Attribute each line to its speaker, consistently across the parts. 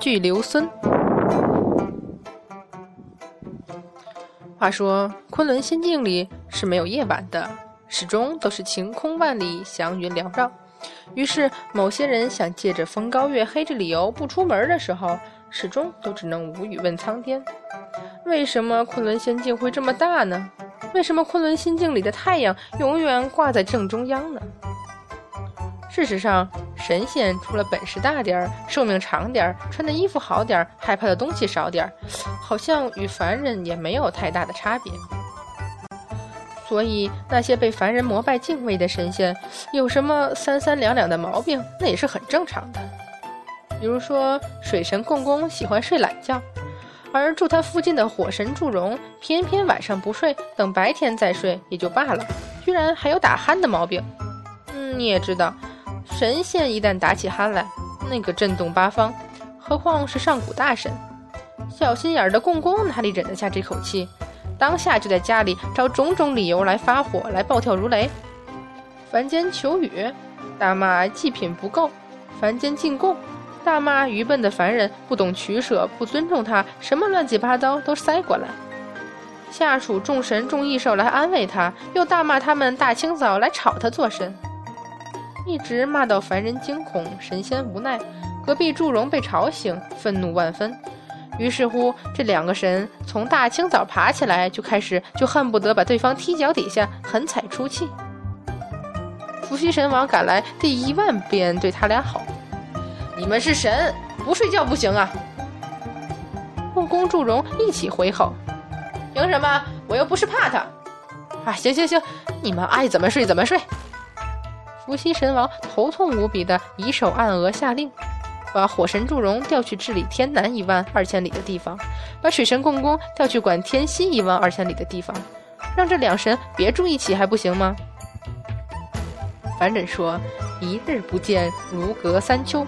Speaker 1: 巨留孙。话说，昆仑仙境里是没有夜晚的，始终都是晴空万里，祥云缭绕。于是，某些人想借着风高月黑这理由不出门的时候，始终都只能无语问苍天：为什么昆仑仙境会这么大呢？为什么昆仑仙境里的太阳永远挂在正中央呢？事实上，神仙除了本事大点儿、寿命长点儿、穿的衣服好点儿、害怕的东西少点儿，好像与凡人也没有太大的差别。所以，那些被凡人膜拜敬畏的神仙，有什么三三两两的毛病，那也是很正常的。比如说，水神共工喜欢睡懒觉，而住他附近的火神祝融偏偏晚上不睡，等白天再睡也就罢了，居然还有打鼾的毛病。嗯，你也知道。神仙一旦打起鼾来，那个震动八方，何况是上古大神？小心眼儿的共工哪里忍得下这口气？当下就在家里找种种理由来发火，来暴跳如雷。凡间求雨，大骂祭品不够；凡间进贡，大骂愚笨的凡人不懂取舍，不尊重他，什么乱七八糟都塞过来。下属众神众异兽来安慰他，又大骂他们大清早来吵他做甚。一直骂到凡人惊恐，神仙无奈，隔壁祝融被吵醒，愤怒万分。于是乎，这两个神从大清早爬起来，就开始就恨不得把对方踢脚底下，狠踩出气。伏羲神王赶来第一万遍对他俩吼：“你们是神，不睡觉不行啊！”共工祝融一起回吼：“凭什么？我又不是怕他！”啊，行行行，你们爱怎么睡怎么睡。伏羲神王头痛无比的，以手按额下令，把火神祝融调去治理天南一万二千里的地方，把水神共工调去管天西一万二千里的地方，让这两神别住一起还不行吗？凡人说：“一日不见，如隔三秋。”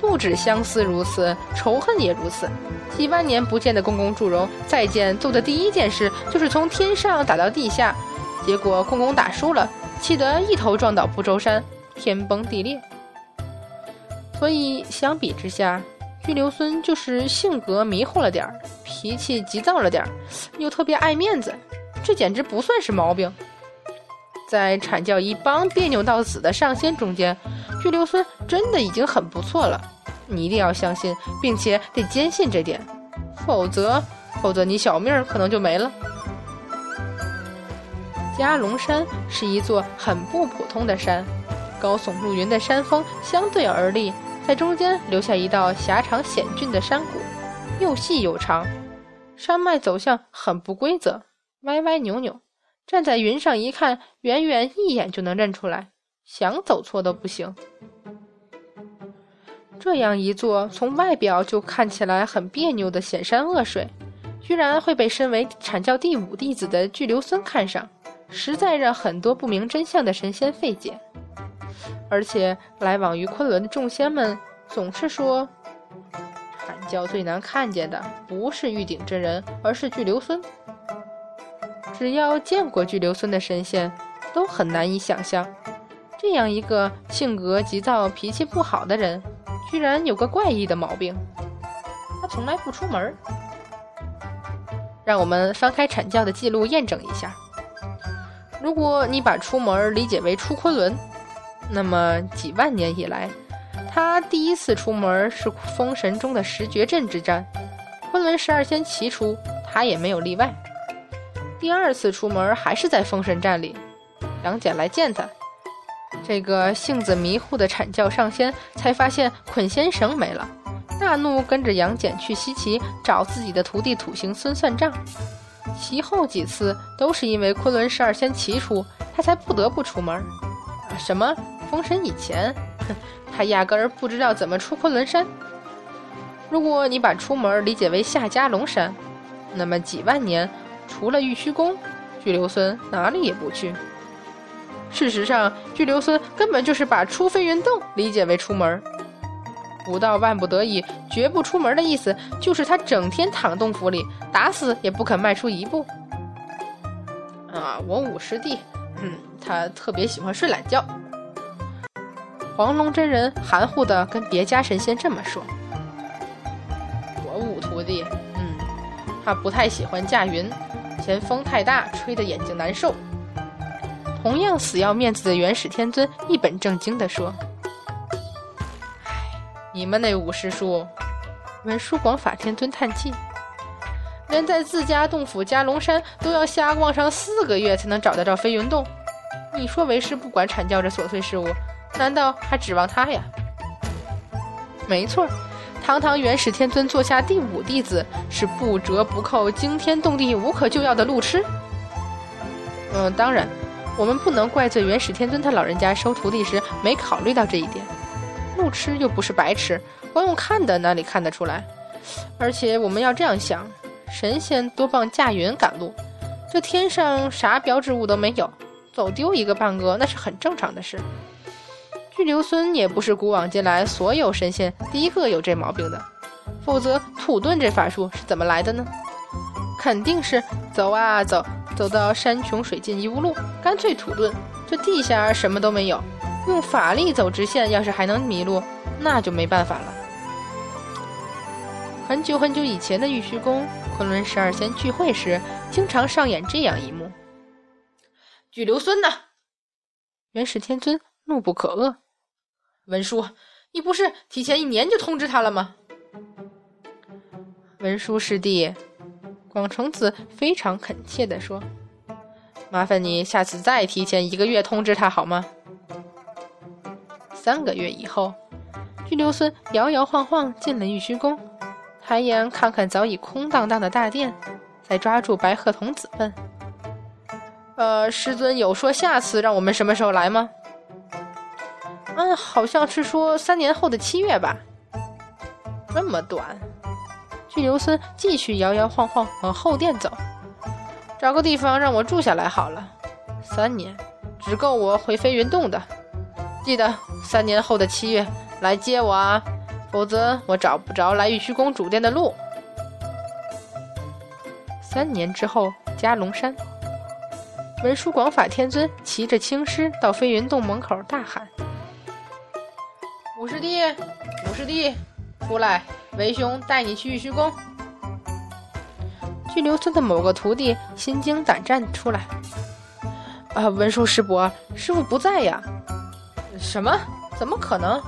Speaker 1: 不止相思如此，仇恨也如此。几万年不见的共工祝融，再见做的第一件事就是从天上打到地下，结果共工打输了。气得一头撞倒不周山，天崩地裂。所以相比之下，巨留孙就是性格迷糊了点儿，脾气急躁了点儿，又特别爱面子，这简直不算是毛病。在阐教一帮别扭到死的上仙中间，巨留孙真的已经很不错了。你一定要相信，并且得坚信这点，否则，否则你小命可能就没了。嘉龙山是一座很不普通的山，高耸入云的山峰相对而立，在中间留下一道狭长险峻的山谷，又细又长，山脉走向很不规则，歪歪扭扭。站在云上一看，远远一眼就能认出来，想走错都不行。这样一座从外表就看起来很别扭的险山恶水，居然会被身为阐教第五弟子的巨留孙看上。实在让很多不明真相的神仙费解，而且来往于昆仑的众仙们总是说，阐教最难看见的不是玉鼎真人，而是巨留孙。只要见过巨留孙的神仙，都很难以想象，这样一个性格急躁、脾气不好的人，居然有个怪异的毛病，他从来不出门。让我们翻开阐教的记录验证一下。如果你把出门理解为出昆仑，那么几万年以来，他第一次出门是封神中的十绝阵之战，昆仑十二仙齐出，他也没有例外。第二次出门还是在封神战里，杨戬来见他，这个性子迷糊的阐教上仙才发现捆仙绳没了，大怒，跟着杨戬去西岐找自己的徒弟土行孙算账。其后几次都是因为昆仑十二仙齐出，他才不得不出门。什么封神以前，哼，他压根儿不知道怎么出昆仑山。如果你把出门理解为下家龙山，那么几万年除了玉虚宫，巨留孙哪里也不去。事实上，巨留孙根本就是把出飞云洞理解为出门。不到万不得已，绝不出门的意思，就是他整天躺洞府里，打死也不肯迈出一步。啊，我五师弟，嗯，他特别喜欢睡懒觉。黄龙真人含糊的跟别家神仙这么说。我五徒弟，嗯，他不太喜欢驾云，嫌风太大，吹得眼睛难受。同样死要面子的元始天尊一本正经地说：“，你们那五师叔。”文殊广法天尊叹气：“连在自家洞府加龙山都要瞎逛上四个月才能找得着飞云洞。你说为师不管阐教这琐碎事务，难道还指望他呀？”没错，堂堂元始天尊座下第五弟子是不折不扣、惊天动地、无可救药的路痴。嗯，当然。我们不能怪罪元始天尊他老人家收徒弟时没考虑到这一点。路痴又不是白痴，光用看的哪里看得出来？而且我们要这样想：神仙多帮驾云赶路，这天上啥标志物都没有，走丢一个半个那是很正常的事。巨留孙也不是古往今来所有神仙第一个有这毛病的，否则土遁这法术是怎么来的呢？肯定是走啊走。走到山穷水尽疑无路，干脆土遁。这地下什么都没有，用法力走直线，要是还能迷路，那就没办法了。很久很久以前的玉虚宫，昆仑十二仙聚会时，经常上演这样一幕。巨留孙呢？元始天尊怒不可遏。文殊，你不是提前一年就通知他了吗？文殊师弟。广成子非常恳切地说：“麻烦你下次再提前一个月通知他好吗？”三个月以后，巨留孙摇摇晃晃进了玉虚宫，抬眼看看早已空荡荡的大殿，再抓住白鹤童子问：“呃，师尊有说下次让我们什么时候来吗？”“嗯，好像是说三年后的七月吧。”“这么短。”巨留孙继续摇摇晃晃往后殿走，找个地方让我住下来好了。三年，只够我回飞云洞的。记得三年后的七月来接我啊，否则我找不着来玉虚宫主殿的路。三年之后，加龙山，文殊广法天尊骑着青狮到飞云洞门口大喊：“五师弟，五师弟，出来！”为兄带你去玉虚宫。巨留村的某个徒弟心惊胆战出来。啊，文殊师伯，师傅不在呀？什么？怎么可能？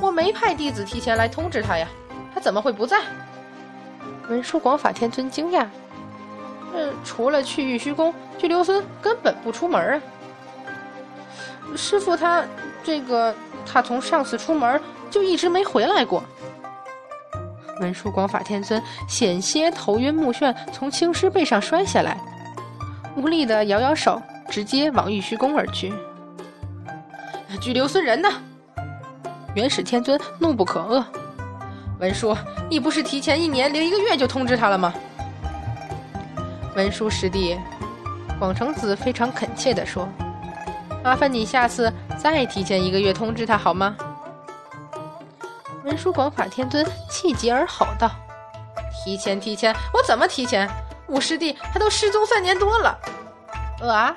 Speaker 1: 我没派弟子提前来通知他呀，他怎么会不在？文殊广法天尊惊讶。嗯，除了去玉虚宫，去留孙根本不出门啊。师傅他这个，他从上次出门就一直没回来过。文殊广法天尊险些头晕目眩，从青狮背上摔下来，无力的摇摇手，直接往玉虚宫而去。拘留孙人呢？元始天尊怒不可遏。文殊，你不是提前一年零一个月就通知他了吗？文殊师弟，广成子非常恳切地说：“麻烦你下次再提前一个月通知他好吗？”文殊广法天尊气急而吼道：“提前，提前！我怎么提前？五师弟他都失踪三年多了。”啊！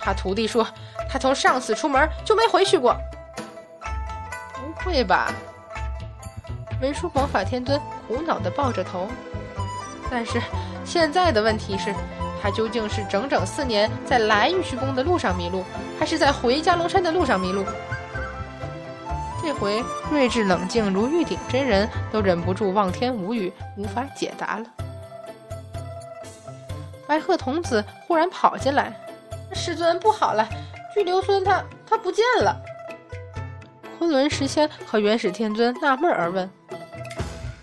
Speaker 1: 他徒弟说他从上次出门就没回去过。不会吧？文殊广法天尊苦恼地抱着头。但是现在的问题是，他究竟是整整四年在来玉虚宫的路上迷路，还是在回加龙山的路上迷路？这回睿智冷静如玉鼎真人都忍不住望天无语，无法解答了。白鹤童子忽然跑进来：“师尊不好了，巨留孙他他不见了。”昆仑石仙和元始天尊纳闷而问：“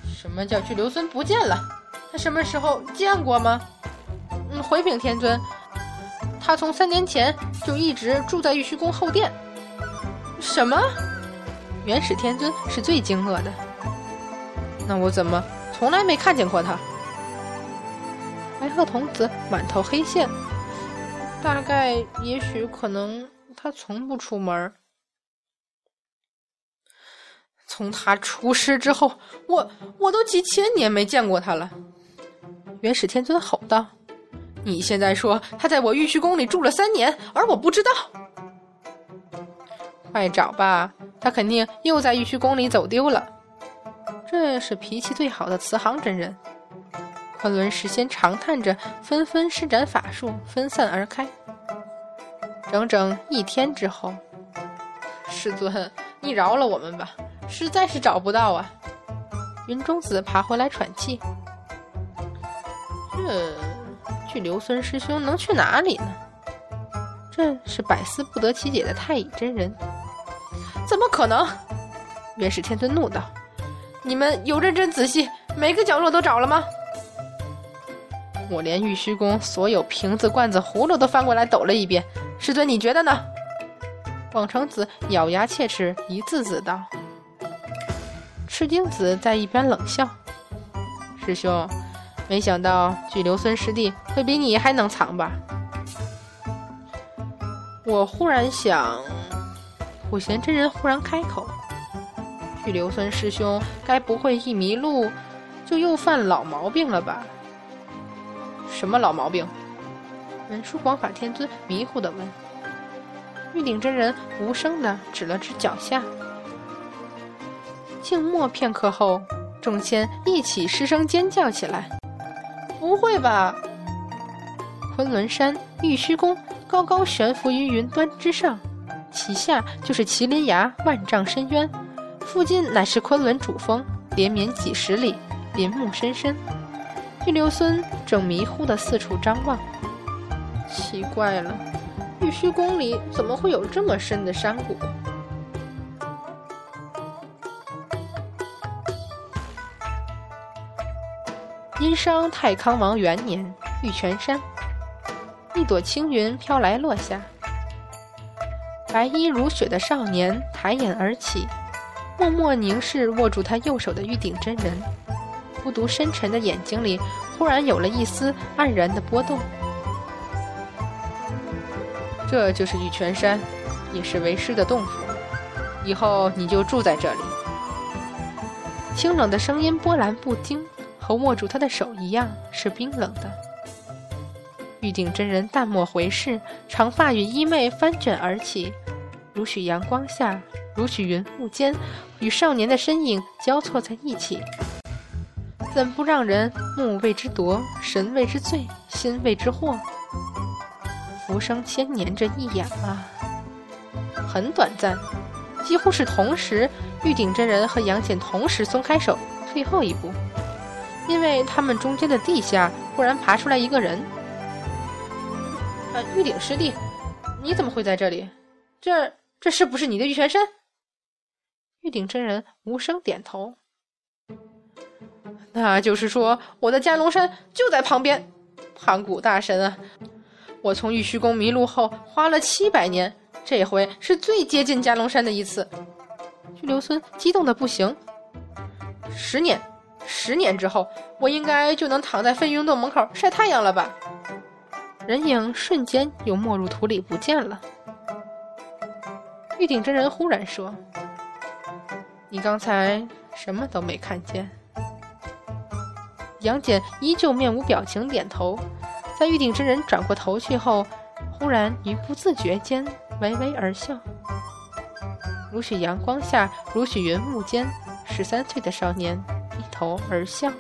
Speaker 1: 什么叫巨留孙不见了？他什么时候见过吗？”“嗯，回禀天尊，他从三年前就一直住在玉虚宫后殿。”“什么？”元始天尊是最惊愕的，那我怎么从来没看见过他？白鹤童子满头黑线，大概、也许、可能，他从不出门。从他出师之后，我我都几千年没见过他了。元始天尊吼道：“你现在说他在我玉虚宫里住了三年，而我不知道？快找吧！”他肯定又在玉虚宫里走丢了。这是脾气最好的慈航真人。昆仑事先长叹着，纷纷施展法术，分散而开。整整一天之后，师尊，你饶了我们吧，实在是找不到啊！云中子爬回来喘气。这巨留孙师兄能去哪里呢？这是百思不得其解的太乙真人。怎么可能？元始天尊怒道：“你们有认真仔细每个角落都找了吗？”我连玉虚宫所有瓶子、罐子、葫芦都翻过来抖了一遍。师尊，你觉得呢？广成子咬牙切齿，一字字道。赤精子在一边冷笑：“师兄，没想到巨留孙师弟会比你还能藏吧？”我忽然想，普贤真人忽然开口：“巨留孙师兄该不会一迷路就又犯老毛病了吧？”什么老毛病？文殊广法天尊迷糊地问。玉鼎真人无声地指了指脚下。静默片刻后，众仙一起失声尖叫起来：“不会吧！”昆仑山玉虚宫高高悬浮于云端之上，其下就是麒麟崖万丈深渊，附近乃是昆仑主峰，连绵几十里，林木深深。玉留孙正迷糊地四处张望，奇怪了，玉虚宫里怎么会有这么深的山谷？殷商太康王元年，玉泉山，一朵青云飘来落下，白衣如雪的少年抬眼而起，默默凝视握住他右手的玉鼎真人。孤独深沉的眼睛里，忽然有了一丝黯然的波动。这就是玉泉山，也是为师的洞府。以后你就住在这里。清冷的声音波澜不惊，和握住他的手一样，是冰冷的。玉鼎真人淡漠回视，长发与衣袂翻卷而起，如许阳光下，如许云雾间，与少年的身影交错在一起。怎不让人目为之夺，神为之醉，心为之惑？浮生千年这一眼啊，很短暂，几乎是同时。玉鼎真人和杨戬同时松开手，退后一步，因为他们中间的地下忽然爬出来一个人。啊，玉鼎师弟，你怎么会在这里？这这是不是你的玉泉山？玉鼎真人无声点头。那就是说，我的加龙山就在旁边。盘古大神啊，我从玉虚宫迷路后花了七百年，这回是最接近加龙山的一次。巨留孙激动的不行。十年，十年之后，我应该就能躺在飞云洞门口晒太阳了吧？人影瞬间又没入土里不见了。玉鼎真人忽然说：“你刚才什么都没看见。”杨戬依旧面无表情点头，在玉鼎真人转过头去后，忽然于不自觉间微微而笑。如许阳光下，如许云雾间，十三岁的少年低头而笑。